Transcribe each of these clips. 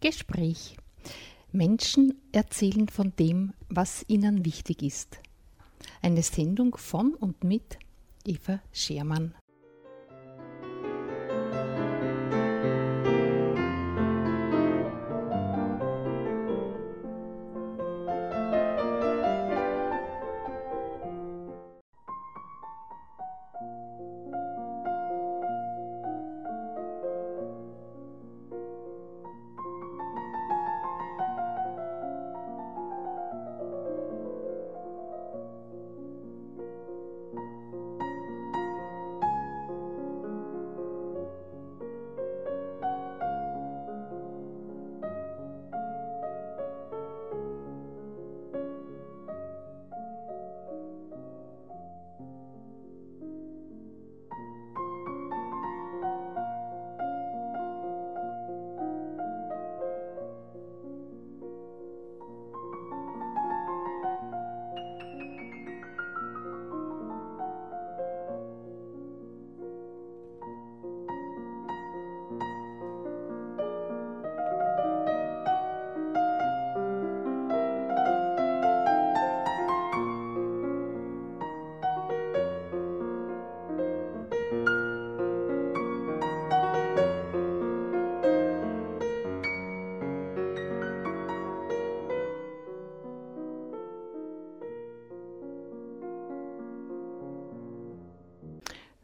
Gespräch. Menschen erzählen von dem, was ihnen wichtig ist. Eine Sendung von und mit Eva Schermann.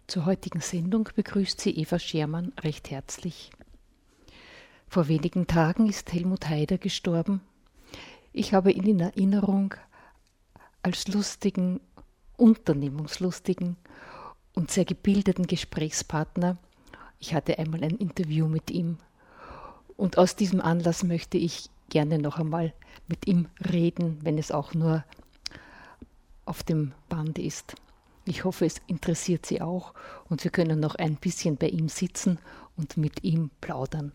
Zur heutigen Sendung begrüßt sie Eva Schermann recht herzlich. Vor wenigen Tagen ist Helmut Haider gestorben. Ich habe ihn in Erinnerung als lustigen, unternehmungslustigen und sehr gebildeten Gesprächspartner. Ich hatte einmal ein Interview mit ihm und aus diesem Anlass möchte ich gerne noch einmal mit ihm reden, wenn es auch nur auf dem Band ist. Ich hoffe, es interessiert Sie auch und Sie können noch ein bisschen bei ihm sitzen und mit ihm plaudern.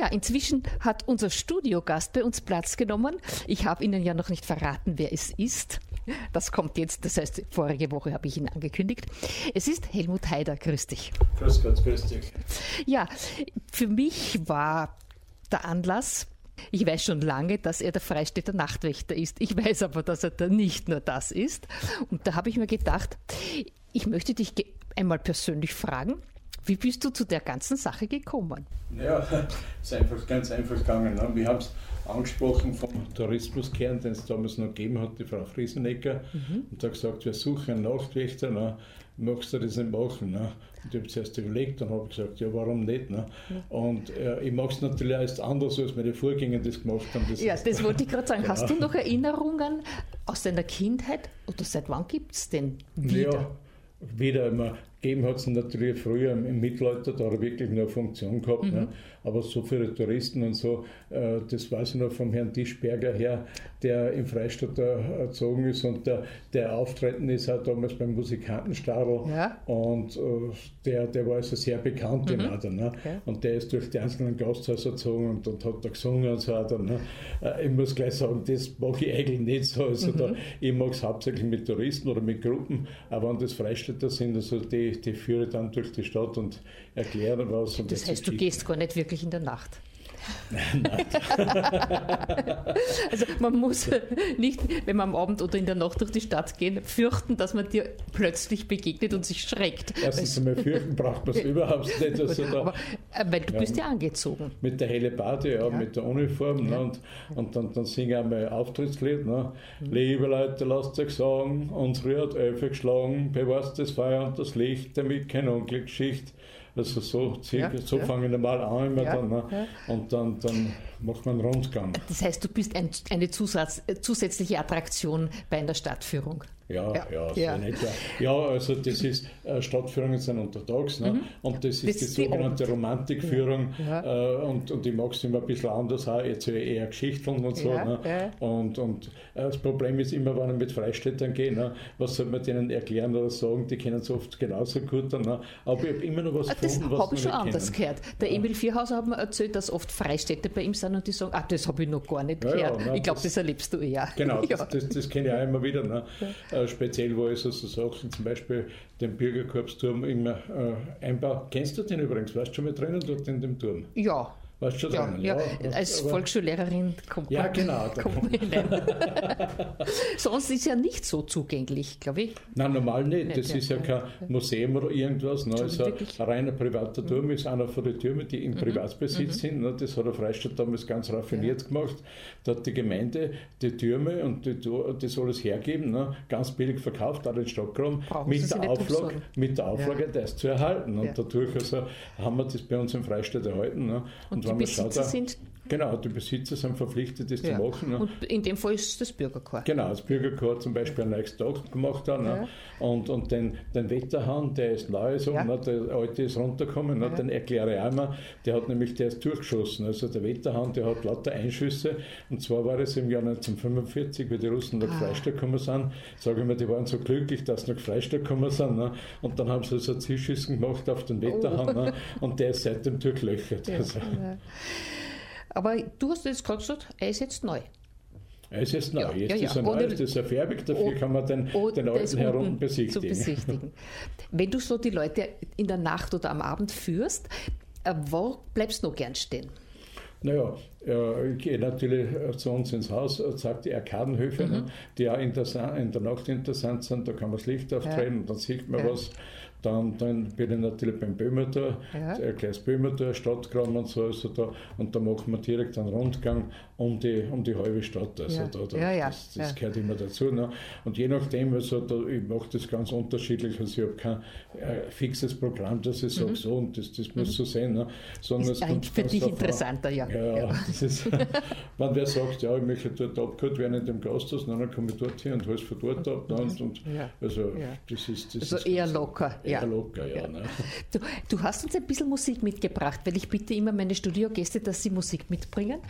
Ja, inzwischen hat unser Studiogast bei uns Platz genommen. Ich habe Ihnen ja noch nicht verraten, wer es ist. Das kommt jetzt, das heißt, vorige Woche habe ich ihn angekündigt. Es ist Helmut Haider. Grüß dich. Grüß Gott, grüß dich. Ja, für mich war der Anlass, ich weiß schon lange, dass er der Freistädter Nachtwächter ist. Ich weiß aber, dass er da nicht nur das ist. Und da habe ich mir gedacht, ich möchte dich einmal persönlich fragen, wie bist du zu der ganzen Sache gekommen? Ja, es ist einfach ganz einfach gegangen. Ne? Wir haben es angesprochen vom Tourismuskern, den es damals noch gegeben hat, die Frau Friesenecker, mhm. und hat gesagt, wir suchen einen Nachtwächter, ne? magst du das nicht machen? Ne? Und ich habe zuerst überlegt und habe gesagt, ja, warum nicht? Ne? Ja. Und äh, ich mache es natürlich erst anders, als meine Vorgänger das gemacht haben. Das ja, das wollte ich gerade sagen. Hast du noch Erinnerungen aus deiner Kindheit oder seit wann gibt es denn wieder? Ja, wieder immer gegeben hat es natürlich früher im Mittelalter, da wirklich eine Funktion gehabt. Mhm. Ne? Aber so viele Touristen und so, äh, das weiß ich noch vom Herrn Tischberger her, der im Freistaat erzogen ist und der, der auftreten ist auch damals beim Musikantenstadel. Ja. Und äh, der, der war also sehr bekannt mhm. in Adern. Ne? Okay. Und der ist durch die einzelnen Gasthäuser erzogen und, und hat da gesungen und so weiter. Ne? Äh, ich muss gleich sagen, das mache ich eigentlich nicht so. Also mhm. da, ich mag es hauptsächlich mit Touristen oder mit Gruppen, aber wenn das Freistädter sind, also die die, die führe dann durch die Stadt und erkläre was. Und das heißt, du gehst gar nicht wirklich in der Nacht? also man muss nicht, wenn man am Abend oder in der Nacht durch die Stadt geht, fürchten, dass man dir plötzlich begegnet und sich schreckt. Erstens einmal fürchten braucht man es überhaupt nicht. Also da, Aber, äh, weil du ja, bist ja angezogen. Mit der helle Bade, ja, ja, mit der Uniform. Ja. Ne, und, und dann, dann singe ich einmal Auftrittslied. Ne? Mhm. Liebe Leute, lasst euch sagen, unsere hat Elfe geschlagen, bewahrst das Feuer und das Licht, damit kein Unglück schicht. Also so, ja, so ja. fange ich normal an immer ja, dann. Ne? Und dann, dann macht man einen Rundgang. Das heißt, du bist ein, eine Zusatz, zusätzliche Attraktion bei einer Stadtführung. Ja, ja, ja, ja. Etwa. ja, also das ist, äh, Stadtführungen sind untertags ne? Mhm. und das ist das die sogenannte die Romantikführung ja. Äh, und, und ich mag es immer ein bisschen anders auch, jetzt eher Geschichten und so. Ne? Und, und äh, das Problem ist immer, wenn ich mit Freistädtern gehe, ne? was soll man denen erklären oder sagen, die kennen es oft genauso gut, ne? aber ich habe immer noch was ah, das gefunden, was habe ich schon anders kennen. gehört. Der Emil Vierhauser hat mir erzählt, dass oft Freistädter bei ihm sind und die sagen, ah, das habe ich noch gar nicht gehört. Nein, ich glaube, das, das, erlebst du eher. Genau, das, das, das kenne ich auch immer wieder. Ne? Äh, speziell, wo ich so Sachen, zum Beispiel den Bürgerkorpsturm immer äh, einbaue. Kennst du den übrigens? Warst du schon mal drinnen dort in dem Turm? Ja, Warst schon ja? Ja, ja. als aber, Volksschullehrerin kommt ja, man, genau, kommt man hinein. Sonst ist ja nicht so zugänglich, glaube ich. Nein, normal nicht. nicht das ist ja kein Museum oder irgendwas. Ne? Es ist ein reiner privater Turm, mhm. ist einer von den Türmen, die im mhm. Privatbesitz mhm. sind. Ne? Das hat der Freistaat damals ganz raffiniert gemacht. Da hat die Gemeinde die Türme und die, das alles hergeben, ne? ganz billig verkauft, auch den Stadtraum, mit der, Auflage, mit der Auflage, das zu erhalten. Und dadurch also, haben wir das bei uns im Freistaat erhalten. Ne? Und, und die Besitzer sind Genau, die Besitzer sind verpflichtet, das ja. zu machen. Ne? Und in dem Fall ist das Bürgerchor. Genau, das Bürgerchor zum Beispiel ein neues Tag gemacht hat. Ne? Ja. Und, und den, den Wetterhahn, der ist neu, so, ja. ne? der alte ist runtergekommen, ne? den erkläre ich auch mal. Der hat nämlich, der ist durchgeschossen. Also der Wetterhahn, der hat lauter Einschüsse. Und zwar war es im Jahr 1945, wie die Russen nach ah. Freistadt gekommen sind. Sage ich mal, die waren so glücklich, dass sie nach Freistadt gekommen sind. Ne? Und dann haben sie so Zielschüssen gemacht auf den Wetterhahn. Oh. Ne? Und der ist seitdem durchlöchert. Also. Aber du hast jetzt gerade gesagt, er ist jetzt neu. Er ist jetzt neu. Ja, jetzt ja, ist er neu, das ist er färbig, dafür kann man den, den alten herum besichtigen. besichtigen. Wenn du so die Leute in der Nacht oder am Abend führst, äh, wo bleibst du noch gern stehen? Naja, ich gehe natürlich zu uns ins Haus, zeigt die Arkadenhöfe, mhm. die auch in der, in der, Nacht interessant sind, da kann man das Licht aufdrehen ja. und dann sieht man ja. was. Dann, dann bin ich natürlich beim Böhmertor, ja. erklärt Böhmertor, Stadtkram und so, also da, und da machen wir direkt einen Rundgang um die, um die halbe Stadt. Also ja. da, da, ja, ja. Das, das gehört immer dazu. Ne? Und je nachdem, also da, ich mache das ganz unterschiedlich, also ich habe kein äh, fixes Programm, dass ich sage, mhm. so und das, das muss mhm. so sein. Ne? Sondern ist es kommt für dich interessanter, ja. Ja, das ist, wenn wer sagt, ja, ich möchte dort abgeholt werden in dem Gasthaus, dann komme ich dort hin und hole es von dort ab. Ne? Und, und also, das ist, das also ist eher locker ja. locker, ja. Ne? Du, du, hast uns ein bisschen Musik mitgebracht, weil ich bitte immer meine Studiogäste, dass sie Musik mitbringen.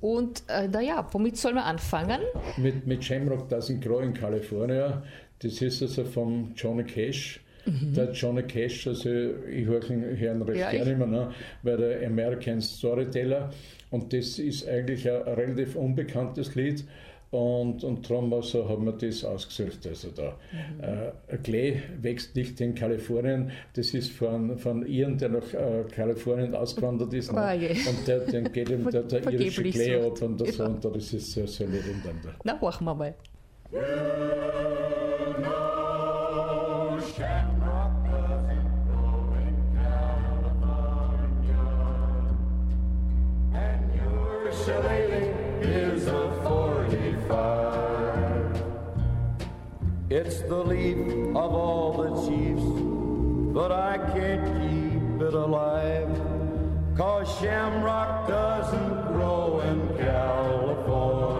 Und äh, naja, womit sollen wir anfangen? Mit, mit Shamrock Doesn't Grow in California. Das ist also vom Johnny Cash Mhm. Der Johnny Cash, also ich höre ihn recht ja, gerne immer, ne? weil der American Storyteller und das ist eigentlich ein, relativ unbekanntes Lied. Und, und darum also haben wir das ausgesucht. Also da. Mhm. Äh, Klee wächst nicht in Kalifornien. Das ist von, von Iren, der nach äh, Kalifornien ausgewandert ist. Ne? Oh, und der, den geht ihm der, der irische Klee ab und, ja. so, und da ist es sehr, sehr untereinander. Na, machen wir mal. It's the leaf of all the chiefs, but I can't keep it alive. Cause shamrock doesn't grow in California.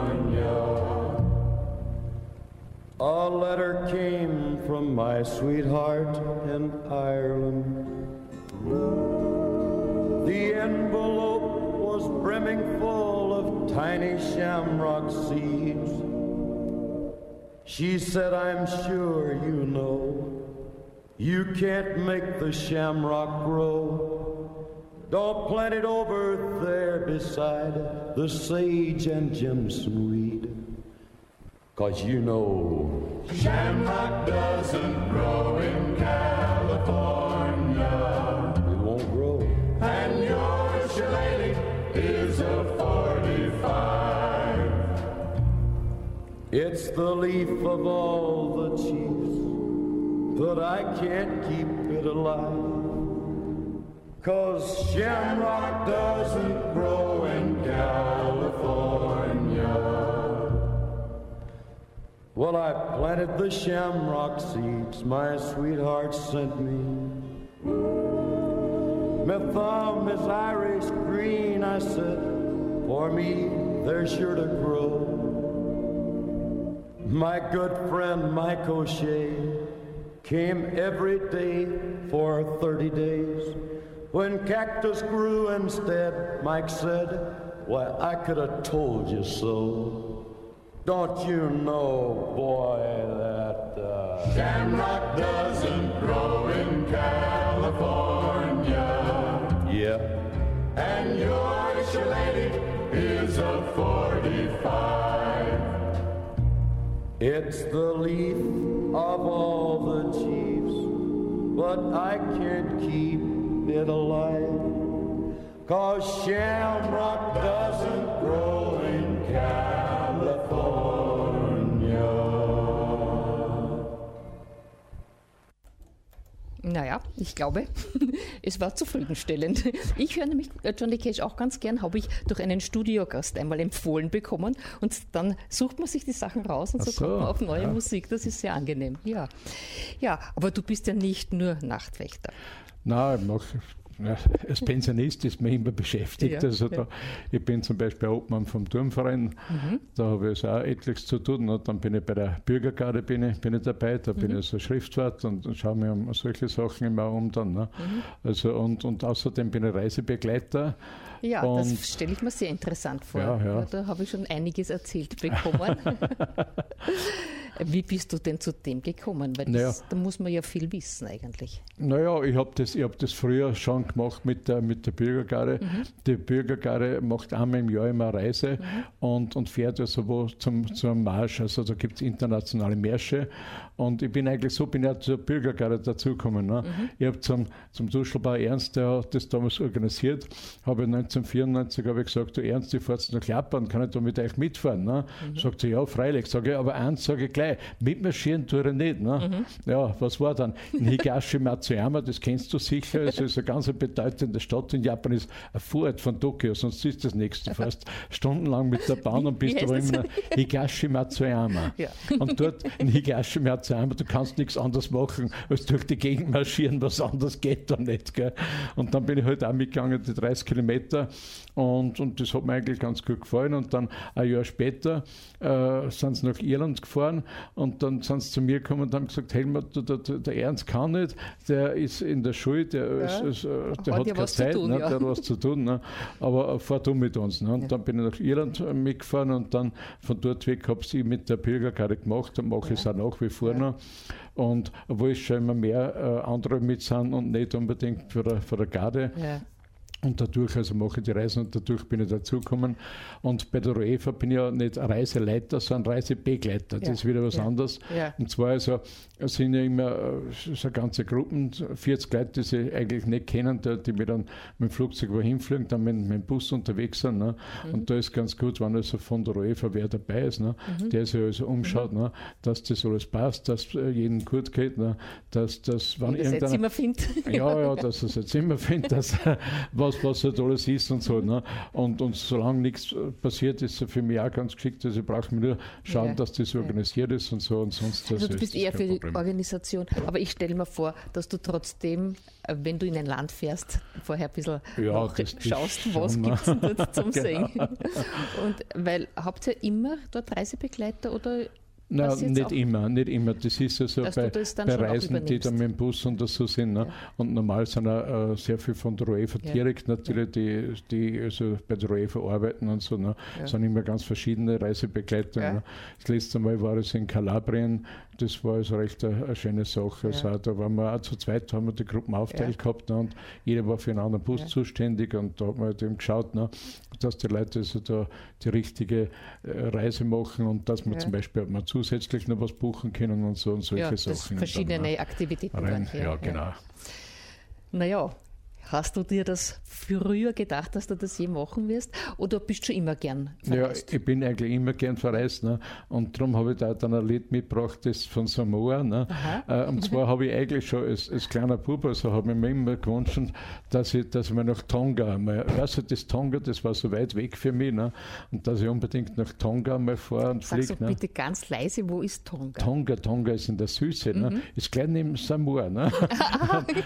A letter came from my sweetheart in Ireland. Tiny shamrock seeds. She said, I'm sure you know you can't make the shamrock grow. Don't plant it over there beside the sage and Jimson weed. Cause you know Shamrock doesn't grow in California. It's the leaf of all the chiefs, but I can't keep it alive. Cause shamrock doesn't grow in California. Well, I planted the shamrock seeds my sweetheart sent me. My thumb is Irish green, I said, for me they're sure to grow. My good friend Mike O'Shea came every day for 30 days. When cactus grew instead, Mike said, Why, I could have told you so. Don't you know, boy, that uh... Shamrock doesn't grow in California. Yeah. And your shillelagh is a 45. It's the leaf of all the chiefs, but I can't keep it alive. Cause shamrock doesn't grow in California. Naja, ich glaube, es war zufriedenstellend. Ich höre nämlich Johnny Cash auch ganz gern, habe ich durch einen Studiogast einmal empfohlen bekommen und dann sucht man sich die Sachen raus und so, so kommt man auf neue ja. Musik. Das ist sehr angenehm. Ja. ja, aber du bist ja nicht nur Nachtwächter. Nein, ich mache als Pensionist ist man immer beschäftigt. Ja, also da, ich bin zum Beispiel Obmann vom Turmverein, mhm. da habe ich auch etliches zu tun. Und dann bin ich bei der Bürgergarde bin ich, bin ich dabei, da mhm. bin ich so Schriftwart und, und schaue mir um solche Sachen immer um dann. Ne? Mhm. Also und, und außerdem bin ich Reisebegleiter. Ja, und das stelle ich mir sehr interessant vor. Ja, ja. Da habe ich schon einiges erzählt bekommen. Wie bist du denn zu dem gekommen? Weil naja. da muss man ja viel wissen eigentlich. Naja, ich habe das, hab das früher schon gemacht mit der, mit der Bürgergarde. Mhm. Die Bürgergarde macht einmal im Jahr immer Reise mhm. und, und fährt also wo zum, zum Marsch. Also da gibt es internationale Märsche. Und ich bin eigentlich so, bin ja zur Bürgergarde dazugekommen. Ne? Mhm. Ich habe zum, zum Duschelbau Ernst, der hat das damals organisiert, habe 1994 habe ich gesagt, du Ernst, ich fahre nach Klappern, kann ich da mit euch mitfahren? Ne? Mhm. Sagt sie, ja, freilich. Sage ich, aber eins sage ich gleich, mitmarschieren tue ich nicht. Ne? Mhm. Ja, was war dann? In Higashi Matsuyama, das kennst du sicher, es ist eine ganz bedeutende Stadt in Japan, ist ein Vorort von Tokio, sonst ist das nächste. Du fährst stundenlang mit der Bahn und bist aber immer Higashi Matsuyama. Ja. Und dort in Higashi Matsuyama du kannst nichts anderes machen, als durch die Gegend marschieren, was anderes geht da nicht. Gell? Und dann bin ich halt auch mitgegangen, die 30 Kilometer und, und das hat mir eigentlich ganz gut gefallen. Und dann ein Jahr später äh, sind sie nach Irland gefahren und dann sind sie zu mir gekommen und haben gesagt, Helmut, der, der, der Ernst kann nicht, der ist in der Schule, der, ja. ist, ist, äh, der hat, hat keine Zeit, tun, ne? ja. der hat was zu tun, ne? aber äh, fahr du mit uns. Ne? Und ja. dann bin ich nach Irland äh, mitgefahren und dann von dort weg habe ich mit der Pilgerkarte gemacht und mache es auch nach wie vor noch. Und obwohl es schon immer mehr äh, andere mit sind und nicht unbedingt für der, für der Garde. Und dadurch, also mache ich die Reisen und dadurch bin ich dazugekommen. Und bei der UEFA bin ich ja nicht Reiseleiter, sondern Reisebegleiter. Das Ja. ist wieder was Ja. anderes. Ja. Und zwar also, es sind ja immer äh, so ganze Gruppen, 40 Leute, die sie eigentlich nicht kennen, die, die mir dann mit dem Flugzeug wohin fliegen, dann mit, mit dem Bus unterwegs sind. Ne? Mhm. Und da ist ganz gut, wenn also von der UEFA wer dabei ist, ne? Mhm. der sich also umschaut, ne? dass das alles passt, dass äh, jedem gut geht, ne? dass, dass wenn das jetzt immer findet. ja, ja, dass er es jetzt immer findet, dass, was, was halt alles ist und so. Ne? Und, und solange nichts passiert, ist er für mich auch ganz geschickt. Also ich brauche mir nur schauen, Ja. dass das organisiert ist und so und sonst Also du ist bist eher für die Problem. Organisation, aber ich stelle mir vor, dass du trotzdem, wenn du in ein Land fährst, vorher ein bisschen Ja, schaust, was gibt es denn dort zum Genau. Sehen. Und weil, habt ihr immer dort Reisebegleiter oder Jetzt nicht immer, nicht immer. Das ist Dass du bei, bei Reisen, die dann mit dem Bus und so sind. Ne? Und normal sind auch äh, sehr viel von der UEFA Ja. direkt natürlich, die, die also bei der UEFA arbeiten und so. Ne? Ja. sind immer ganz verschiedene Reisebegleitungen. Ja. Ne? Das letzte Mal war es in Kalabrien, das war also recht eine, eine schöne Sache. Also Ja. auch da waren wir auch zu zweit, haben wir die Gruppen aufteilt Ja. gehabt ne? und jeder war für einen anderen Bus Ja. zuständig und da hat man halt eben geschaut, ne? dass die Leute also da die richtige äh, Reise machen und dass man Ja. zum Beispiel ob man zusätzlich noch was buchen können und so und solche ja, Sachen. verschiedene Dann, Aktivitäten ne? rein, dort. ja, genau. Naja, hast du dir das früher gedacht, dass du das je machen wirst? Oder bist du schon immer gern Ja, verreist? ich bin eigentlich immer gern verreist. Ne? Und darum habe ich da dann ein Lied mitgebracht, das von Samoa. Ne? Äh, und zwar habe ich eigentlich schon als, als kleiner Bub, also habe ich mir immer gewünscht, dass ich, dass ich mal nach Tonga mal, weißt du, das Tonga, das war so weit weg für mich, ne? und dass ich unbedingt nach Tonga mal fahre und fliege. du Ne? bitte ganz leise, wo ist Tonga? Tonga, Tonga ist in der Süße, Mhm. ne? ist gleich neben Samoa. Ne?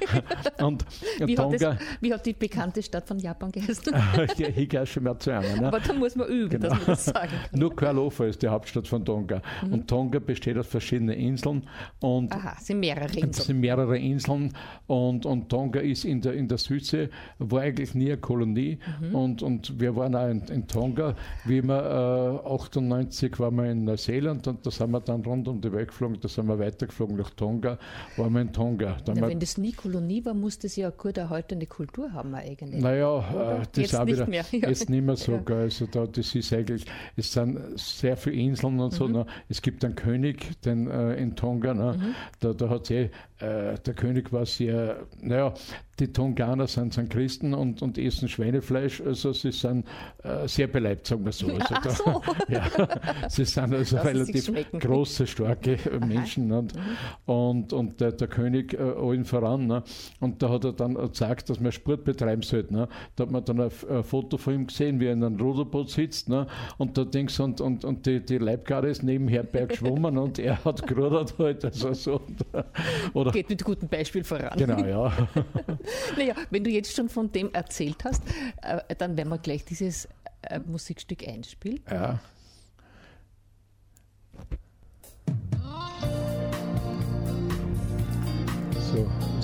und wie, hat Tonga, das, wie hat die bekannte Stadt von Japan geheißen? ja, ich gehe schon mal zu einer. Ne? Aber da muss man üben, dass man das sagen kann. Nur Kuala ist die Hauptstadt von Tonga. Mhm. Und Tonga besteht aus verschiedenen Inseln und Aha, es sind mehrere es Inseln. sind mehrere Inseln und, und Tonga ist in der, in der Südsee, war eigentlich nie eine Kolonie Mhm. und, und wir waren auch in, in Tonga. Wie wir äh, 98 waren wir in Neuseeland und da sind wir dann rund um die Welt geflogen, da sind wir weitergeflogen nach Tonga, waren wir in Tonga. Da Na, wenn das nie Kolonie war, muss das ja gut erhaltene Kultur haben eigentlich. Naja, äh, das Jetzt auch nicht wieder, mehr, ja. jetzt nicht mehr so, Ja. gell, also da, das ist eigentlich, es sind sehr viele Inseln und Mhm. so, ne? es gibt einen König, den äh, in Tonga, ne? Mhm. da, da hat eh, äh, der König war sehr, naja, die Tonganer sind, sind Christen und, und essen Schweinefleisch, also sie sind äh, sehr beleibt, sagen wir so. Also da, so. ja, sie sind also Lassen relativ große, starke äh, Menschen. Und, Mhm. und, und der, der König äh, allen voran. Ne? Und da hat er dann gesagt, dass man Sport betreiben sollte. Ne? Da hat man dann ein, ein Foto von ihm gesehen, wie er in einem Ruderboot sitzt. Ne? Und da denkst du, und, und, und die, die Leibgarde ist nebenher bei geschwommen und er hat gerudert halt. Also so. Oder, Geht mit gutem Beispiel voran. genau, ja. Naja, wenn du jetzt schon von dem erzählt hast, äh, dann werden wir gleich dieses äh, Musikstück einspielen. ja. So.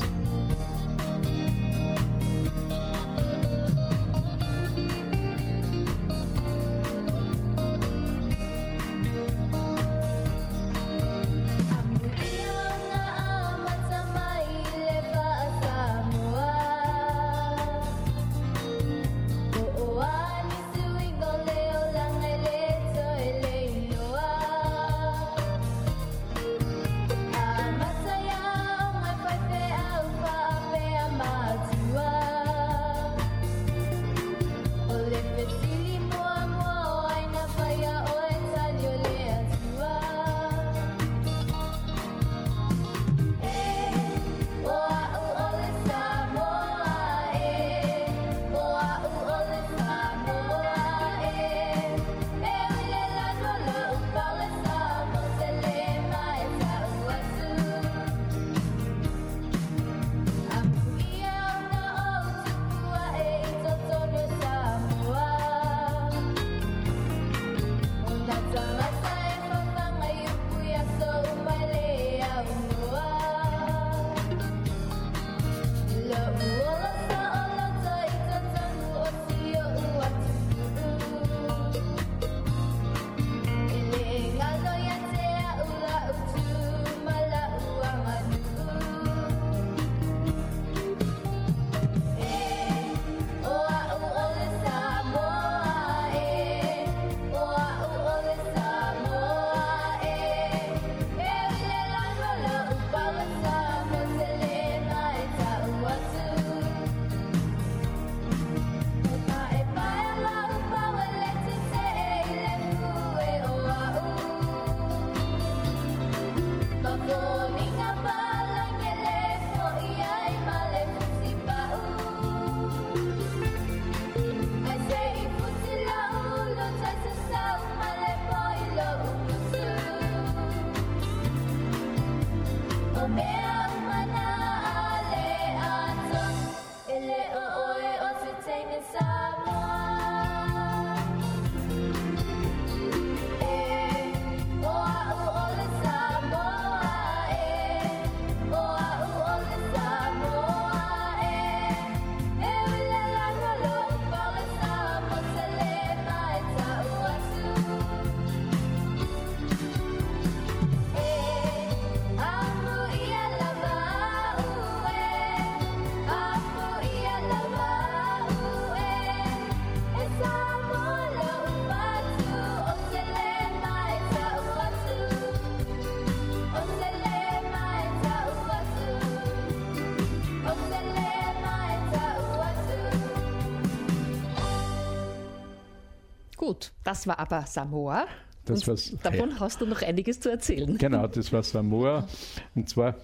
Das war aber Samoa. Das Und davon hast du noch einiges zu erzählen. Genau, das war Samoa. Und zwar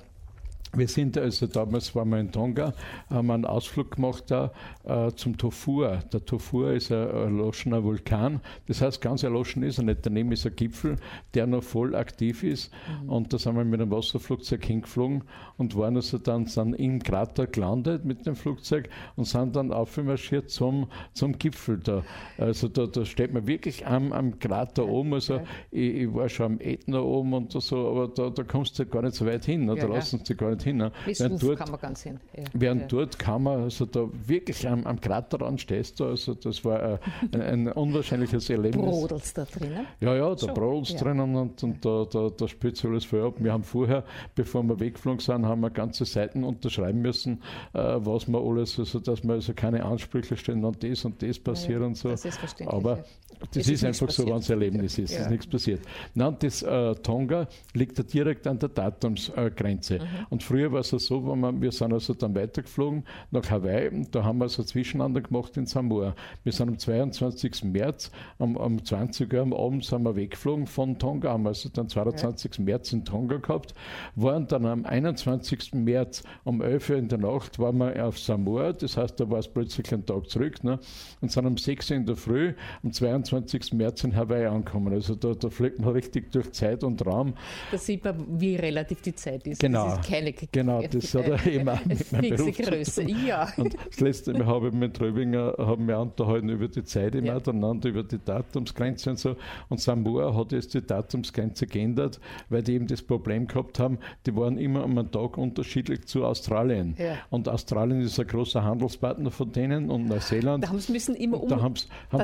wir sind also damals waren wir in Tonga, haben einen Ausflug gemacht da äh, zum Tofua. Der Tofua ist ein erloschener Vulkan. Das heißt, ganz erloschen ist er nicht. Daneben ist ein Gipfel, der noch voll aktiv ist. Mhm. Und da sind wir mit einem Wasserflugzeug hingeflogen und waren also dann sind im Krater gelandet mit dem Flugzeug und sind dann aufmarschiert zum, zum Gipfel da. Also da, da steht man wirklich am, am Krater ja, oben. Also ja. ich, ich, war schon am Ätna oben und so, aber da, da kommst du gar nicht so weit hin. Ne? Da ja, lassen sie gar nicht hin. Ne? Während dort, kann man ganz hin. Während dort kann man, also da wirklich am, am Kraterrand stehst du, also das war ein, ein unwahrscheinliches Erlebnis. Brodelst da drinnen? Ja, ja, da brodelst ja. drinnen und, und da, da, da spielt sich alles voll ab. Wir haben vorher, bevor wir weggeflogen sind, haben wir ganze Seiten unterschreiben müssen, äh, was wir alles, also dass wir also keine Ansprüche stellen, wenn das und das passiert ja, und so. Das ist verständlich. Aber das ist, ist einfach so, wenn es Erlebnis ist, ja. ist nichts passiert. Nein, das äh, Tonga liegt da direkt an der Datumsgrenze. Mhm. Und früher war es so, wenn wir, wir sind also dann weitergeflogen nach Hawaii, da haben wir so Zwischenander gemacht in Samoa. Wir sind am 22. März, am, am 20 Uhr am Abend sind wir weggeflogen von Tonga, haben also dann 22. Ja. März in Tonga gehabt, waren dann am 21. März um 11 Uhr in der Nacht waren wir auf Samoa, das heißt, da war es plötzlich ein Tag zurück, ne? und sind um 6 Uhr in der Früh, am 22. 23. März in Hawaii ankommen. Also da, da fliegt man richtig durch Zeit und Raum. Da sieht man, wie relativ die Zeit ist. Genau. Das ist keine genau, das hat er eben auch mit meinem Beruf Größe. Ja. Und das letzte Mal habe ich mit Tröbinger haben wir unterhalten über die Zeit im ja. Miteinander, über die Datumsgrenze und so. Und Samoa hat jetzt die Datumsgrenze geändert, weil die eben das Problem gehabt haben, die waren immer um einen Tag unterschiedlich zu Australien. Ja. Und Australien ist ein großer Handelspartner von denen und Neuseeland. Da haben sie müssen immer um. Da haben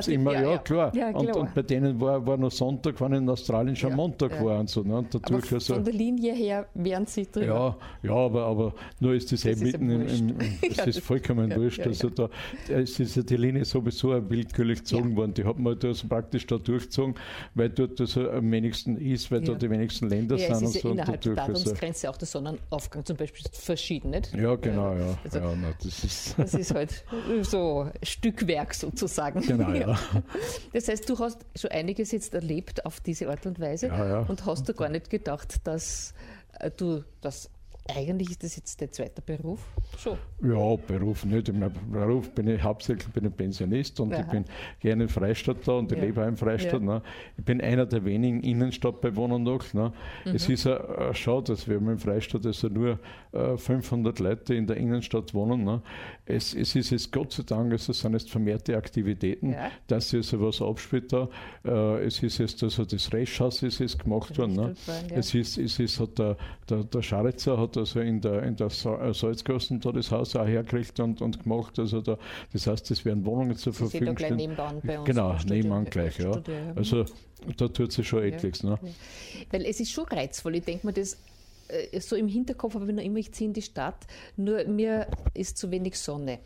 sie immer, ja, ja klar. Ja, und, und, bei denen war, war noch Sonntag, wenn in Australien schon Montag war und so. Ne? Und dadurch also, von der Linie her wären sie drin. Ja, ja aber, aber nur ist das, das eh mitten im, im, Es ist vollkommen wurscht. Also da es ist ja die Linie sowieso willkürlich gezogen worden. Die hat man da also praktisch da durchgezogen, weil dort also am wenigsten ist, weil da die wenigsten Länder sind. Es ist und so innerhalb der Datumsgrenze auch der Sonnenaufgang zum Beispiel verschieden, nicht? Ja, genau, ja. Also, ja na, das, ist das ist halt so Stückwerk sozusagen. Genau, ja. Das heißt, du hast schon einiges jetzt erlebt auf diese Art und Weise ja, ja. und hast du gar nicht gedacht, dass äh, du das eigentlich ist das jetzt dein zweiter Beruf schon? Ja, Beruf nicht. In meinem Beruf bin ich hauptsächlich bin ich Pensionist und Aha. ich bin gerne in Freistadt da und ich lebe auch in Freistadt. Ja. Ne. Ich bin einer der wenigen Innenstadtbewohner noch. Ne. Mhm. Es ist ja schade, dass wir in Freistadt also nur äh, 500 Leute in der Innenstadt wohnen. Ne. Es, es ist jetzt Gott sei Dank, also es sind jetzt vermehrte Aktivitäten, ja. dass sich also was abspielt da. Äh, es ist jetzt also das Resthaus ist jetzt gemacht worden. Ne. Es ist, es ist hat der, der, der Scharitzer hat also in der, in der äh, Salzgassen da das Haus auch hergekriegt und, und gemacht. Also da, das heißt, es werden Wohnungen zur Sie Verfügung stehen. nebenan bei uns. Genau, nebenan gleich, ja. Also da tut sich schon etliches. Ne? Weil es ist schon reizvoll. Ich denke mir, das äh, so im Hinterkopf habe ich noch immer, ich ziehe in die Stadt, nur mir ist zu wenig Sonne.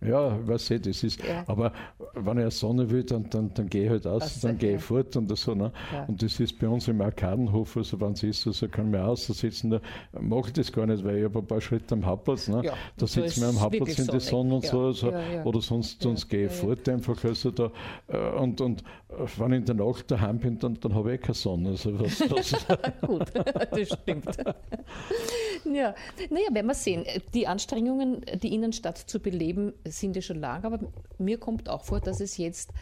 Ja, was ich, das ist. Ja. Aber wenn ich eine Sonne will, dann, dann, dann gehe ich halt aus, also, dann gehe ich fort und so. Ne? Ja. Und das ist bei uns im Arkadenhof, also wenn es ist, also kann man aussitzen, da mache ich das gar nicht, weil ich habe ein paar Schritte am Hauptplatz. Ne? Ja, da sitzen wir am Hauptplatz in der Sonne und so. Also, oder sonst, sonst gehe ich fort einfach. Also da, äh, und, und wenn ich in der Nacht daheim bin, dann, dann habe ich eh keine Sonne. Also was, was Gut, das stimmt. Ja, naja, werden wir sehen. Die Anstrengungen, die Innenstadt zu beleben, sind ja schon lang, aber mir kommt auch vor, dass es jetzt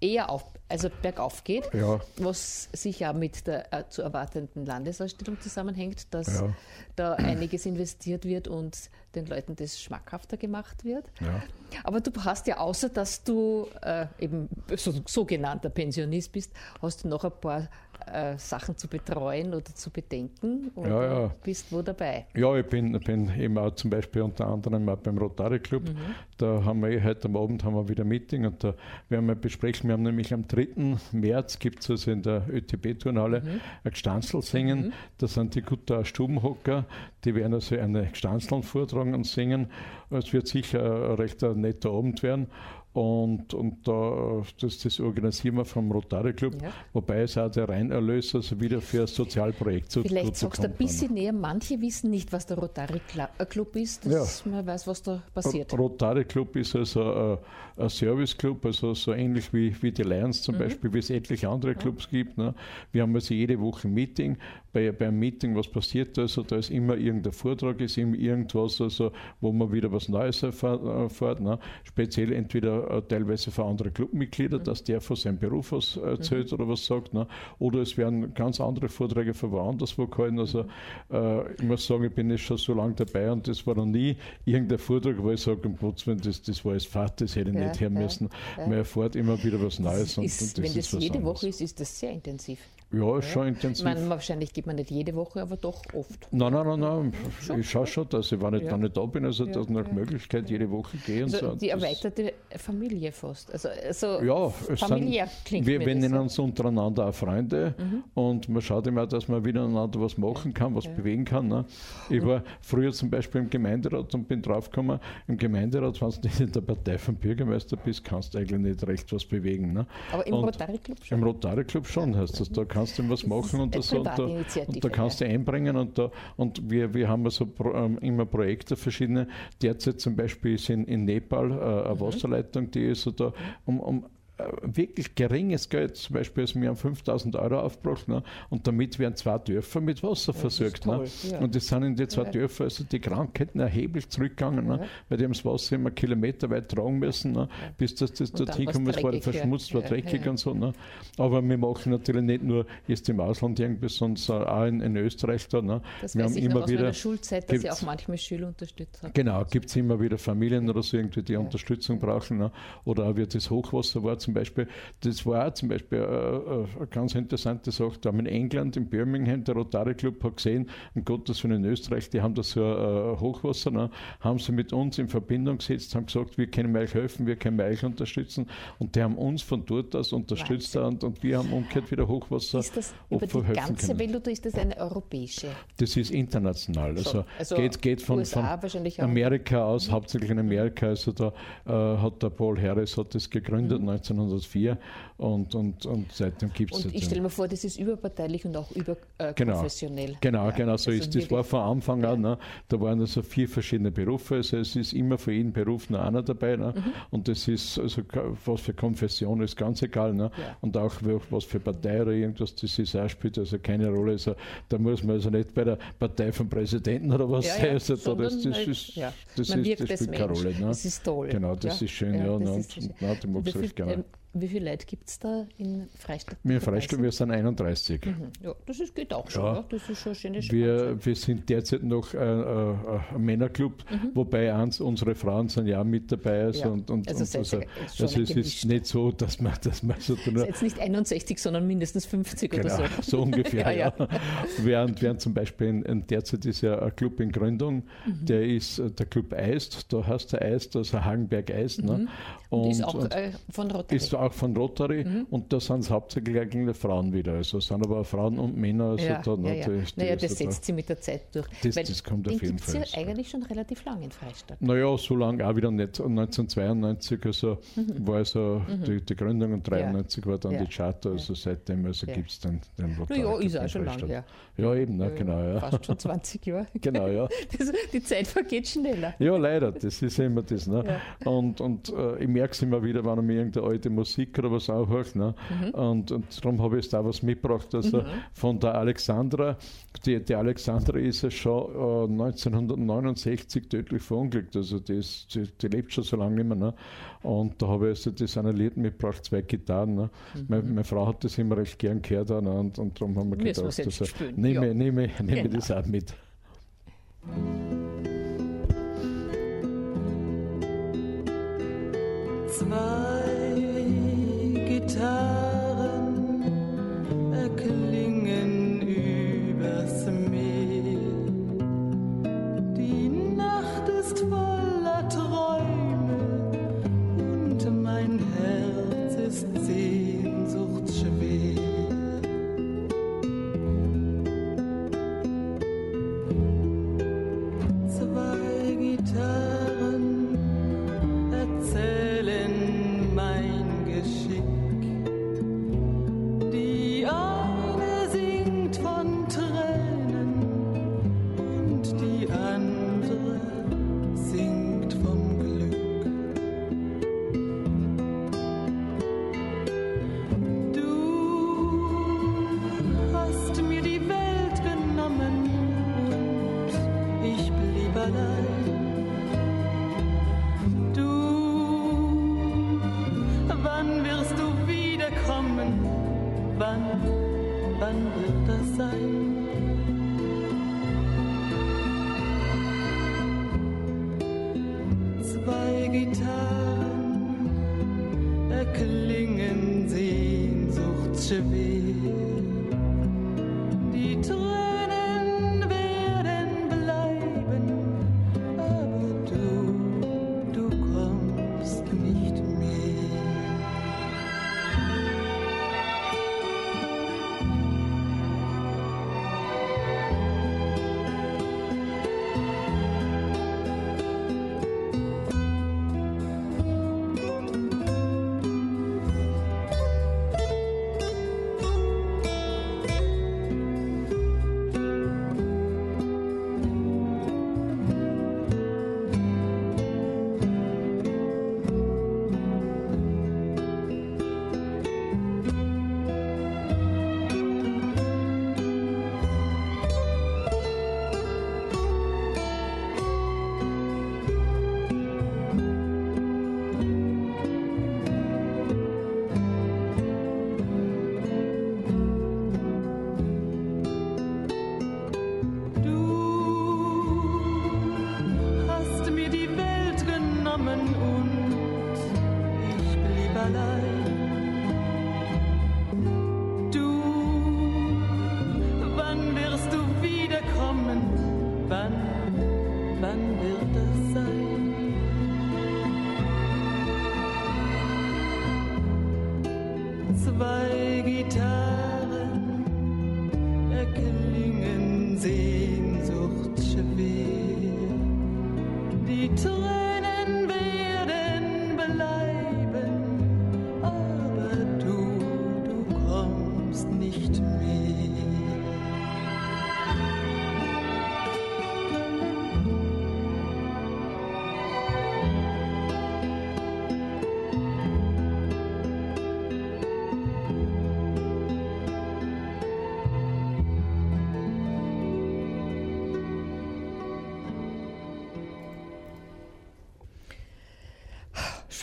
eher auf, also bergauf geht, ja. was sicher mit der äh, zu erwartenden Landesausstellung zusammenhängt, dass ja. da einiges investiert wird und den Leuten das schmackhafter gemacht wird. Ja. Aber du hast ja außer, dass du äh, eben so, sogenannter Pensionist bist, hast du noch ein paar äh, Sachen zu betreuen oder zu bedenken oder ja, ja. bist wo dabei? Ja, ich bin, bin eben auch zum Beispiel unter anderem auch beim Rotary Club. Mhm. Da haben wir heute am Abend haben wir wieder ein Meeting und da werden wir besprechen. Wir haben nämlich am 3. März gibt es also in der ÖTB-Turnhalle mhm. ein Gstanzl singen. Mhm. Da sind die Gutta Stubenhocker, die werden also eine Gstanzl vortragen und singen. Es wird sicher ein recht netter Abend werden. Und, und da, das, das organisieren wir vom Rotary Club, ja. wobei es auch der Reinerlös also wieder für ein Sozialprojekt zu Vielleicht sagst du ein bisschen näher, manche wissen nicht, was der Rotary äh, Club ist, dass ja. man weiß, was da passiert. Rotary Club ist also ein, ein Service Club, also so ähnlich wie, wie die Lions zum mhm. Beispiel, wie es etliche andere Clubs ja. gibt. Ne? Wir haben also jede Woche ein Meeting. Bei, beim Meeting, was passiert also, da ist immer irgendein Vortrag, ist immer irgendwas, also, wo man wieder was Neues erfährt. Ne? Speziell entweder äh, teilweise für andere Clubmitglieder, mhm. dass der von seinem Beruf was erzählt mhm. oder was sagt. Ne? Oder es werden ganz andere Vorträge von woanders wo gehalten. Also äh, ich muss sagen, ich bin jetzt schon so lange dabei und das war noch nie irgendein Vortrag, wo ich sage, um Gottes Willen, das, das war als Fahrt, das hätte ich ja, nicht hören ja, müssen. Ja. Man erfährt immer wieder was Neues. Und, ist, und das wenn das jede anderes. Woche ist, ist das sehr intensiv. Ja, ist schon intensiv. Ich meine, wahrscheinlich geht man nicht jede Woche, aber doch oft. Nein, nein, nein, nein. Schon? ich schaue schon, dass ich, wenn ich ja. dann nicht da bin, also ja, dass ich nach Möglichkeit jede Woche gehe. Also so. Die erweiterte Familie fast. Also, also ja, familiär sind, klingt Wir, wir nennen uns untereinander auch Freunde mhm. und man schaut immer, dass man miteinander was machen kann, was ja. bewegen kann. Ne? Ich war früher zum Beispiel im Gemeinderat und bin draufgekommen, im Gemeinderat, wenn du nicht in der Partei vom Bürgermeister bist, kannst du eigentlich nicht recht was bewegen. Ne? Aber im Rotary Club schon? Im Rotary Club schon, heißt das. Da kannst du was machen und, das, und, da, und da kannst du einbringen und, da, und wir, wir haben also ähm, immer Projekte verschiedene. Derzeit zum Beispiel ist in, in Nepal äh, eine mhm. Wasserleitung, die ist so da um, um wirklich geringes Geld, zum Beispiel wir haben 5000 Euro aufgebracht ne, und damit werden zwei Dörfer mit Wasser ja, versorgt. Ne. Ja. Und es sind in die zwei ja. Dörfer also die Krankheiten erheblich zurückgegangen, ne, weil die haben das Wasser immer Kilometer weit tragen müssen, ne, bis das, das dorthin kommt, es war verschmutzt, war dreckig und so. Ne. Aber wir machen natürlich nicht nur jetzt im Ausland irgendwas, sondern auch in, in Österreich da. Ne. Das wir haben immer noch wieder. Schulzeit, dass ihr auch manchmal Schüler unterstützt habt. Genau, gibt es immer wieder Familien oder so irgendwie, die Unterstützung brauchen. Ne. Oder auch wird das Hochwasser war zum Beispiel, das war auch zum Beispiel eine, äh, äh, eine ganz interessante Sache. Da haben in England, in Birmingham, der Rotary Club hat gesehen, um Gottes Willen in Österreich, die haben da so ein Hochwasser, ne, haben sie mit uns in Verbindung gesetzt, haben gesagt, wir können euch helfen, wir können euch unterstützen und die haben uns von dort aus unterstützt und, und, wir haben umgekehrt wieder Hochwasser Ist das über die ganze. Welt oder ist das eine europäische? Das ist international, also, so, also geht, geht von, von Amerika aus, hauptsächlich in Amerika, also da äh, hat der Paul Harris hat das gegründet, mhm. 1904 und, und, und seitdem gibt es Und ich stelle mir vor, das ist überparteilich und auch überkonfessionell. Äh, genau, genau, ja, genau so also ist das. war von Anfang an, ne, da waren also vier verschiedene Berufe, also es ist immer für jeden Beruf nur einer dabei ne, mhm. und das ist, also was für Konfession ist ganz egal ne, ja. und auch was für Partei oder irgendwas, das ist auch, spielt also keine Rolle. Also, da muss man also nicht bei der Partei vom Präsidenten oder was ja, sein, also, das, das, halt, ist, das, ist, das spielt keine Rolle. Ne. Das ist toll. Genau, das ist schön, ja, und, und, und, na, die mag es recht gerne. Wie viele Leute gibt es da in Freistadt? Wir in Freistadt, wir sind 31. Mhm. Ja, das ist, geht auch schon. Ja. Das ist schon eine schöne wir, wir sind derzeit noch ein, ein, ein Männerclub, mhm. wobei eins, unsere Frauen sind ja mit dabei. Also, ja. und, und, also, und also, also es ist nicht so, dass man, dass man so nur. jetzt nicht 61, sondern mindestens 50 genau, oder so. So ungefähr, ja. ja. Während, während zum Beispiel in, in derzeit ist ja ein Club in Gründung, mhm. der ist der Club Eist, da heißt der Eist, also Hagenberg Eist. Ne? Und, ist auch äh, von Rotary. Ist auch von Rotary mhm. und da sind es hauptsächlich eigentlich Frauen wieder. Also es sind aber Frauen und Männer. Also ja, da, ja, ja. naja, das setzt da. sie mit der Zeit durch. Das, das kommt auf jeden Fall. ja eigentlich schon relativ lang in Freistadt. Naja, so lange auch wieder nicht. 1992 also mhm. war also mhm. die, die, Gründung und 1993 war dann die Charta. Also seitdem also gibt es den, den Rotary. Ja, ist auch schon lange her. Ja, eben, ne, genau. Ja. Fast schon 20 Jahre. genau, ja. Das, die Zeit vergeht schneller. Ja, leider, das ist immer das. Ne? Und, und äh, ich merke es immer wieder, wenn mir irgendeine alte Musik oder was auch halt, ne? Mhm. Und, und darum habe ich da was mitgebracht. Also mhm. von der Alexandra, die, die Alexandra ist ja schon äh, 1969 tödlich verunglückt. Also die, ist, die, die, lebt schon so lange nicht mehr. Ne? Und da habe ich also das eine Lied mitgebracht, zwei Gitarren. Ne? Mhm. Meine, meine, Frau hat das immer recht gern gehört ne? und, und darum haben wir gedacht, also, nehme, ja. nehme, nehme genau. das auch mit. Zwei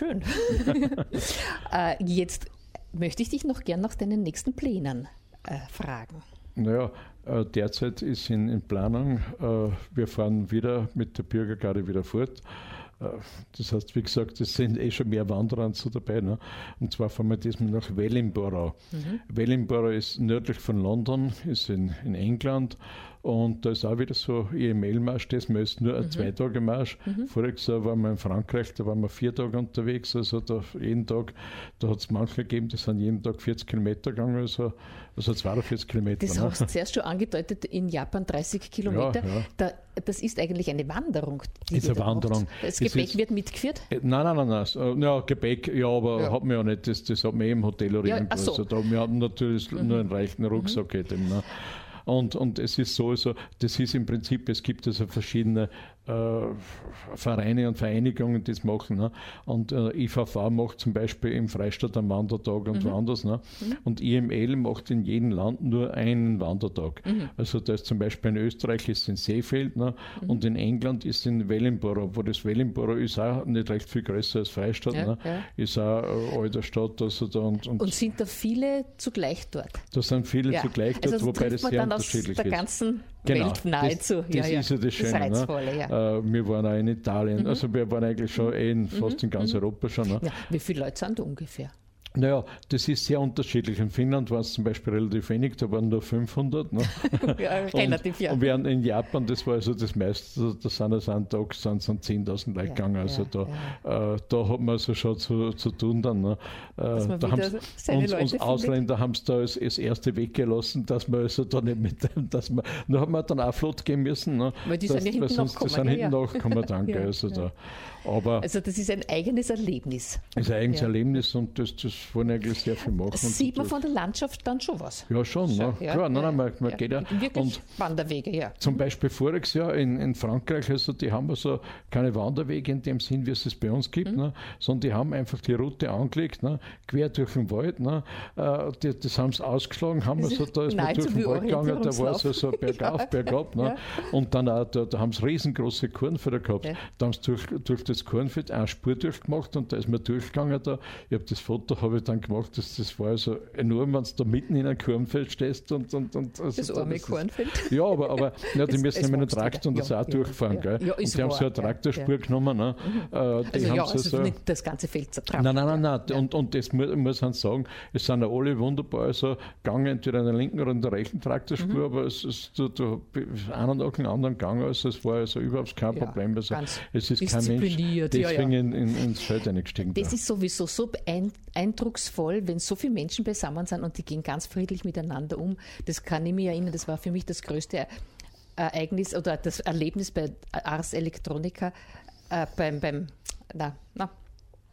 schön. äh, jetzt möchte ich dich noch gern nach deinen nächsten Plänen äh, fragen. Naja, äh, derzeit ist in, in Planung, äh, wir fahren wieder mit der Bürgergarde wieder fort. Äh, das heißt, wie gesagt, es sind eh schon mehr Wanderer so dabei. Ne? Und zwar fahren wir diesmal nach Wellingborough. Mhm. Wellingborough ist nördlich von London, ist in, in England und da ist auch wieder so EML-Marsch, das ist nur ein mhm. Zwei-Tage-Marsch. Mhm. Voriges Jahr waren wir in Frankreich, da waren wir vier Tage unterwegs, also da jeden Tag, da hat es manche gegeben, die sind jeden Tag 40 Kilometer gegangen, also, also 42 Kilometer. Das ne? hast du zuerst schon angedeutet, in Japan 30 Kilometer. Ja, ja. Da, das ist eigentlich eine Wanderung. Die ist eine Wanderung. Macht. Das Gepäck ist, wird mitgeführt? Äh, nein, nein, nein, nein. Ja, Gepäck, ja, aber ja. hat man ja nicht, das, das hat man eh im Hotel oder ja, irgendwo. So. Also da, wir haben natürlich mhm. nur einen reichen Rucksack. Mhm. Dem, ne? Und, und es ist so, also, das ist im Prinzip, es gibt also verschiedene Vereine und Vereinigungen, die das machen. Ne? Und äh, IVV macht zum Beispiel im Freistaat einen Wandertag und Mhm. woanders. Ne? Und IML macht in jedem Land nur einen Wandertag. Mhm. Also da ist zum Beispiel in Österreich ist in Seefeld ne? Mhm. und in England ist in Wellingborough, wo das Wellingborough ist auch nicht recht viel größer als Freistaat. Ja, ne? ja. Ist auch eine alte Stadt. Also da und, und, Und sind da viele zugleich dort? da sind viele Ja. zugleich dort, also wobei das sehr unterschiedlich ist. Genau, Welt nahezu. Das, das ist ja das Schöne. Reizvolle, ne? ja. Mhm. Äh, wir waren auch in Italien, also wir waren eigentlich schon eh in, fast in ganz Europa schon. Ne? ja. Wie viele Leute sind da ungefähr? Naja, das ist sehr unterschiedlich. In Finnland war es zum Beispiel relativ wenig, da waren nur 500. Ne? Ja, relativ, ja. Und während in Japan, das war also das meiste, da sind also an Tag sind, sind 10.000 Leute Ja, gegangen. Also ja, da, Äh, da hat man also schon zu, zu tun dann. Ne? Äh, man da haben's- uns, uns. Ausländer haben es da als, als erste weggelassen, dass man also da nicht mit dem, dass man, da haben wir dann auch flott gehen müssen. Ne? Weil die dass, sind ja hinten sonst- nachgekommen, Die sind ja, hinten ja. nachgekommen, danke. Also da. Aber Also das ist ein eigenes Erlebnis. es ist ein eigenes. Erlebnis und das, das wollen eigentlich sehr viel machen. und Sieht man von der Landschaft dann schon was. ja, schon, ne? Ja, klar, nein, nein, man, man ja. geht ja. Wirklich Und Wanderwege, ja. zum Beispiel voriges Jahr in, in Frankreich, also die haben also keine Wanderwege in dem Sinn, wie es es bei uns Mhm. gibt, ne? sondern die haben einfach die Route angelegt, ne? quer durch den Wald. Ne? Äh, die, das haben sie ausgeschlagen, haben also, da ist man durch den Wald gegangen, da war es also bergauf, Ja. bergab. Ne? Und dann auch, da, da haben sie riesengroße Kornfelder gehabt. Da haben sie durch, durch das Kornfeld eine Spur durchgemacht und da ist man durchgegangen da. Ich habe das Foto habe ich dann gemacht, das, das war also enorm, wenn du da mitten in einem Kornfeld stehst und, und, und also Das da- arme ist- Kornfeld. ja, aber, aber ja, die Es- müssen es einen wächst Traktor und das Ja, auch ja, durchfahren. ja. Gell? Ja, und die haben so eine Traktorspur genommen. Ne? Äh, die Also ja, haben also so, so, nicht das ganze Feld zertrampelt. Nein, nein, nein, nein. Und, und das muss, muss man sagen, es sind ja alle wunderbar also gegangen, entweder in der linken oder in der rechten Traktorspur, Mhm. aber es ist du, du, einer nach dem anderen gegangen, also es war also überhaupt kein Problem. Also es ist kein Mensch deswegen. In, in, ins Feld eingestiegen. Das da. ist sowieso so beein- eindrucksvoll, wenn so viele Menschen beisammen sind und die gehen ganz friedlich miteinander um. Das kann ich mich erinnern, das war für mich das größte Ereignis oder das Erlebnis bei Ars Electronica äh, beim, beim, na, na,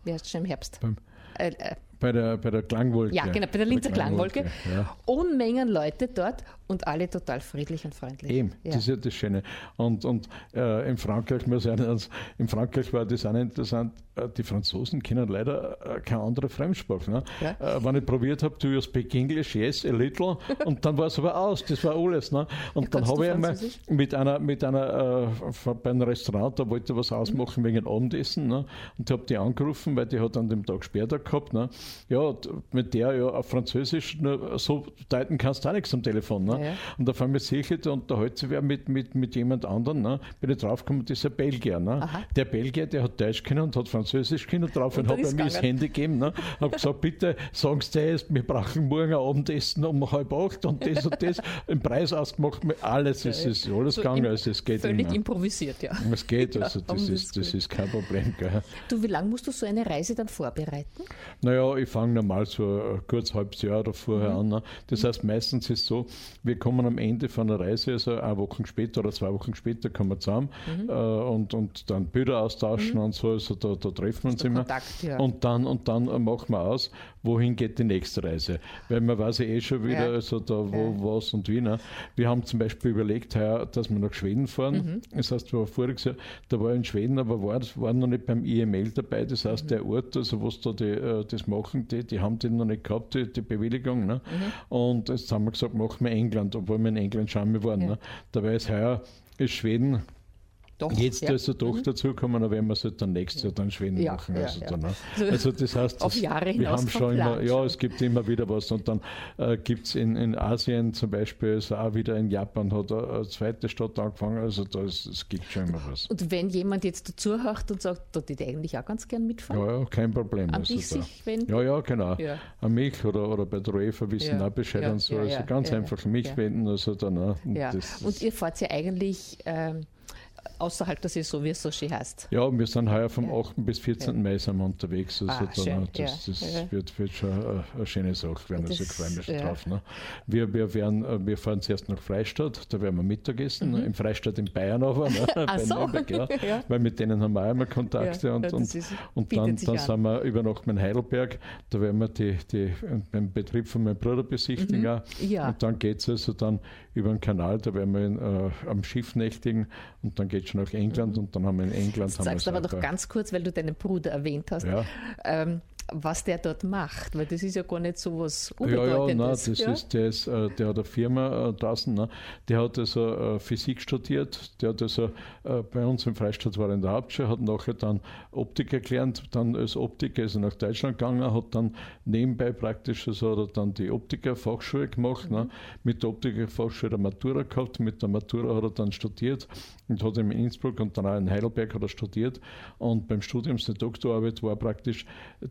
wie heißt es schon im Herbst? Beim- Äh, äh, bei, der, bei der Klangwolke. ja, genau, bei der Linzer Klangwolke. Ja. Unmengen Leute dort und alle total friedlich und freundlich. Eben, Ja. das ist ja das Schöne. Und, und äh, in Frankreich muss nicht- in Frankreich war das auch interessant, äh, die Franzosen kennen leider äh, keine andere Fremdsprache. Ne? Ja. Äh, wenn ich probiert habe, do you speak English? Yes, a little. Und dann war es aber aus, das war alles. Ne? Und dann kannst habe ich einmal mit einer, mit einer äh, bei einem Restaurant, da wollte ich was ausmachen wegen dem Abendessen. Ne? Und habe die angerufen, weil die hat an dem Tag später gehabt. Ne? Ja, mit der ja auf Französisch nur so deuten kannst du auch nichts am Telefon. Ne? Ja. Und auf einmal sehe ich, da unterhält sich wer mit, mit, mit jemand anderem. Ne? Bin ich draufgekommen, das ist ein Belgier. Ne? Aha. Der Belgier, der hat Deutsch können und hat Französisch können. Und daraufhin Und ich ist mir das gegangen. Handy gegeben. Ne? Habe gesagt, bitte sagen Sie das, wir brauchen morgen Abendessen um halb acht und das und das. Im Preis ausgemacht, alles. Es ist alles So gegangen, also es geht Völlig immer. improvisiert, ja. Es geht, also das, ist, das das ist kein Problem. Gell? Du, wie lange musst du so eine Reise dann vorbereiten? Naja, ich fange normal so kurz halbes Jahr oder vorher Mhm. an. Ne? Das heißt, meistens ist es so, wir kommen am Ende von der Reise, also eine Woche später oder zwei Wochen später kommen wir zusammen Mhm. äh, und, und dann Bilder austauschen und so, also da, da treffen wir uns der immer. Kontakt, ja. Und dann, und dann machen wir aus, wohin geht die nächste Reise. Weil man weiß ja eh schon wieder, Ja. also da wo, was und wie. Ne? Wir haben zum Beispiel überlegt, heuer, dass wir nach Schweden fahren. Mhm. Das heißt, wir waren voriges Jahr, da war ich in Schweden, aber war, waren noch nicht beim IML dabei. Das heißt, Mhm. der Ort, also was da die, äh, das machen, die, die haben den noch nicht gehabt, die, die Bewilligung. Ne? Mhm. Und jetzt haben wir gesagt, machen wir England, obwohl wir in England schon mal waren. Ja. Ne? Dabei ist heuer ist Schweden Doch. Jetzt ja. Mhm. also doch dazukommen, dann werden wir es halt dann nächstes Jahr dann Schweden Ja, machen. ja, Also, ja. dann, ne? So also das heißt, das, Jahre wir haben schon immer, ja, es gibt immer wieder was. Und dann äh, gibt es in, in Asien zum Beispiel, also auch wieder in Japan hat eine, zweite Stadt angefangen, also da ist, es gibt schon immer was. Und wenn jemand jetzt dazuhört und sagt, da die eigentlich auch ganz gern mitfahren, Ja, ja, kein Problem. an also dich sich wenden? Ja, ja, genau. An mich oder, oder bei der UEFA wissen auch Bescheid und so. also ganz einfach mich wenden. Also dann. Ja. Das, Und ihr fahrt ja eigentlich ähm, außerhalb der Saison, wie es so schön heißt. Ja, wir sind heuer vom Ja. 8. bis 14. Mai sind wir unterwegs. Also Ah, dann, das, das ja. Wird, wird schon eine, eine schöne Sache werden. Also ich freue mich schon drauf. Ne? Wir, wir, werden, äh, wir fahren zuerst nach Freistadt, da werden wir Mittagessen. Im Freistadt in Bayern aber, ne? bei Mhm. so. Nürnberg, ja. Weil mit denen haben wir auch immer Kontakte. Und und, ist- und dann, dann an. sind wir übernachten in Heidelberg, da werden wir die, die, den Betrieb von meinem Bruder besichtigen. Mhm. Ja. Und dann geht es also dann über den Kanal, da werden wir in, äh, am Schiff nächtigen und dann geht es schon nach England Mhm. und dann haben wir in England. Sagst aber noch ganz kurz, weil du deinen Bruder erwähnt hast, Ja. ähm, was der dort macht, weil das ist ja gar nicht so was Ja, ja, nein, Unbedeutendes. das ist, der, ist, äh, der hat eine Firma äh, draußen, ne? der hat also äh, Physik studiert, der hat also äh, bei uns im Freistaat war in der Hauptschule, hat nachher dann Optik gelernt, dann als Optiker ist er nach Deutschland gegangen, hat dann nebenbei praktisch, also hat er dann die Optikerfachschule gemacht, ne? mit der Optikerfachschule eine Matura gehabt, mit der Matura hat er dann studiert und hat in Innsbruck und dann auch in Heidelberg hat er studiert und beim Studium seine Doktorarbeit war praktisch,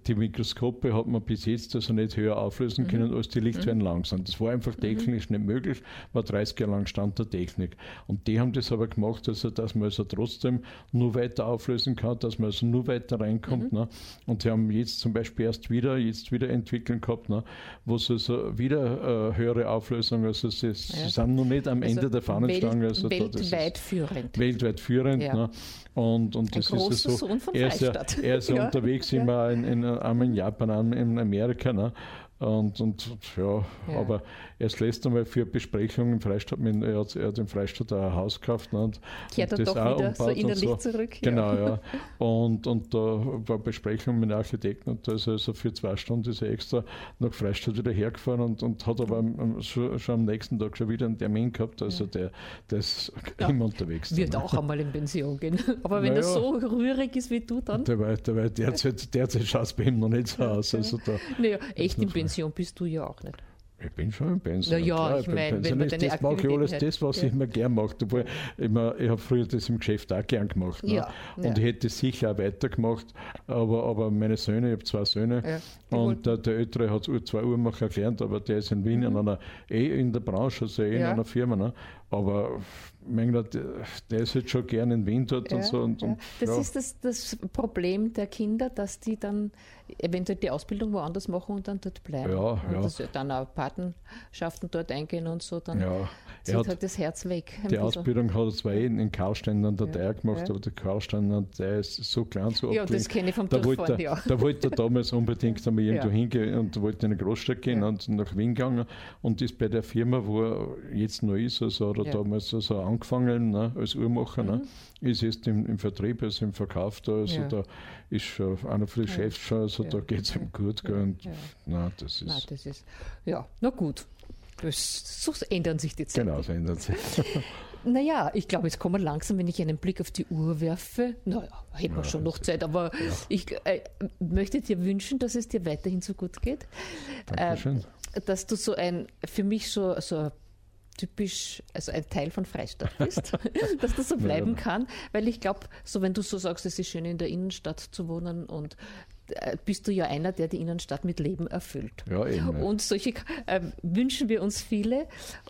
die Mikroskope hat man bis jetzt also nicht höher auflösen können als die Lichtwellen lang sind. Das war einfach technisch nicht möglich, war 30 Jahre lang Stand der Technik. Und die haben das aber gemacht, also, dass man also trotzdem nur weiter auflösen kann, dass man also nur weiter reinkommt. Ne? Und sie haben jetzt zum Beispiel erst wieder, jetzt wieder entwickeln gehabt, ne? wo sie also wieder äh, höhere Auflösung, also sie, sie sind noch nicht am Ende Also der Fahnenstange. Also weltweit führend. weltweit führend. Ja. Ne? Und, und Ein das ist ja so, Sohn von er ist ja, er ist ja, Ja. unterwegs Ja. immer in, in, einmal in Japan, einmal in Amerika. Ne? Und, und ja, Ja. aber erst letztes Mal für Besprechungen im Freistaat, mit- er hat, er hat im Freistaat auch ein Haus gekauft. Ne? Und, Kehrt er und das doch auch wieder so innerlich zurück, ja. Genau, ja. Und, und da war Besprechung mit einem Architekten und da ist er also für zwei Stunden ist er extra nach Freistaat wieder hergefahren und, und hat aber am, am, schon, schon am nächsten Tag schon wieder einen Termin gehabt. Also der, der ist Ja. immer unterwegs. Wird dann, ne? auch einmal in Pension gehen. Aber wenn er Naja. so rührig ist wie du, dann. Dabei, dabei derzeit, derzeit schaut es bei ihm noch nicht so aus. Also da, Naja, echt in Pension bist du ja auch nicht. ich bin schon im Pension. Na ja, klar, ich bin mein, wenn man deine das mache ich alles das, was hat. ich Ja. immer gern mache. Obwohl, ich, mein, ich habe früher das im Geschäft auch gern gemacht. Ne? Ja, Und ja. ich hätte sicher auch weitergemacht. Aber, aber meine Söhne, ich habe zwei Söhne, Ja, und der, der Ältere hat zwei Uhrmacher gelernt, aber der ist in Wien in einer, eh in der Branche, also eh in Mhm. Ja. einer Firma. Ne? Aber mein Gott, der, ist jetzt schon gern in Wien dort und so. Und, ja. und, Das ja. ist das, das Problem der Kinder, dass die dann eventuell die Ausbildung woanders machen und dann dort bleiben. Ja, und ja. Das, dann auch Patenschaften dort eingehen und so, dann Ja, er zieht hat- halt das Herz weg. Die bisschen. Ausbildung hat er zwar eh in, in Karlstein an der Ja, Teier gemacht, ja. aber der Karlstein an der ist so klein, so Ja, das kenne ich vom da wollte, ja. da wollte er damals unbedingt einmal irgendwo Ja. hingehen und wollte in eine Großstadt gehen Ja. und nach Wien gegangen und ist bei der Firma, wo er jetzt noch ist, also hat er Ja. damals also angefangen ne, als Uhrmacher, ne, ist jetzt im, im Vertrieb, also im Verkauf da, also Mhm. Ja. da ist schon einer von den Chefs schon, also Ja. da geht es ihm gut. gell, Und, Ja. Na, das ist, Nein, das ist, ja, na gut. Das, so ändern sich die Zeiten. genau, so ändert sich. Naja, ich glaube, jetzt kommen wir langsam, wenn ich einen Blick auf die Uhr werfe. Naja, hätten wir schon noch Zeit, aber ich äh, möchte dir wünschen, dass es dir weiterhin so gut geht. Dankeschön. Äh, dass du so ein, für mich so, so typisch, also ein Teil von Freistadt bist, dass das so bleiben kann, weil ich glaube, so wenn du so sagst, es ist schön in der Innenstadt zu wohnen und äh, bist du ja einer, der die Innenstadt mit Leben erfüllt. Ja, eben, ja. Und solche äh, wünschen wir uns viele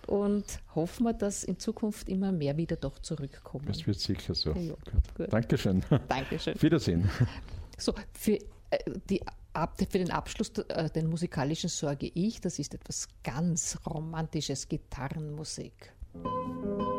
und hoffen wir, dass in Zukunft immer mehr wieder doch zurückkommen. Das wird sicher so. Ja. Dankeschön. Dankeschön. Wiedersehen. So, für, äh, die, ab, für den Abschluss, äh, den musikalischen, sorge ich. Das ist etwas ganz Romantisches, Gitarrenmusik. Thank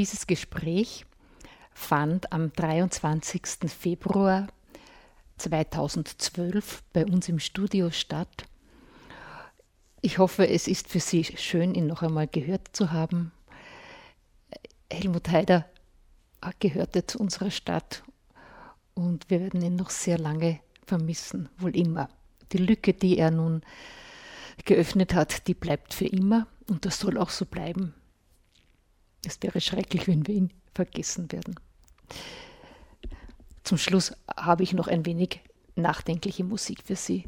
Dieses Gespräch fand am 23. Februar 2012 bei uns im Studio statt. Ich hoffe, es ist für Sie schön, ihn noch einmal gehört zu haben. Helmut Haider gehörte zu unserer Stadt und wir werden ihn noch sehr lange vermissen, wohl immer. Die Lücke, die er nun geöffnet hat, die bleibt für immer und das soll auch so bleiben. Es wäre schrecklich, wenn wir ihn vergessen werden. Zum Schluss habe ich noch ein wenig nachdenkliche Musik für Sie.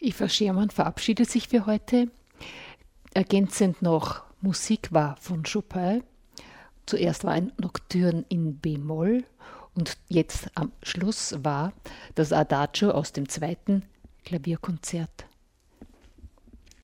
Eva Schermann verabschiedet sich für heute. Ergänzend noch Musik war von Chopin. Zuerst war ein Nocturne in B-Moll und jetzt am Schluss war das Adagio aus dem zweiten Klavierkonzert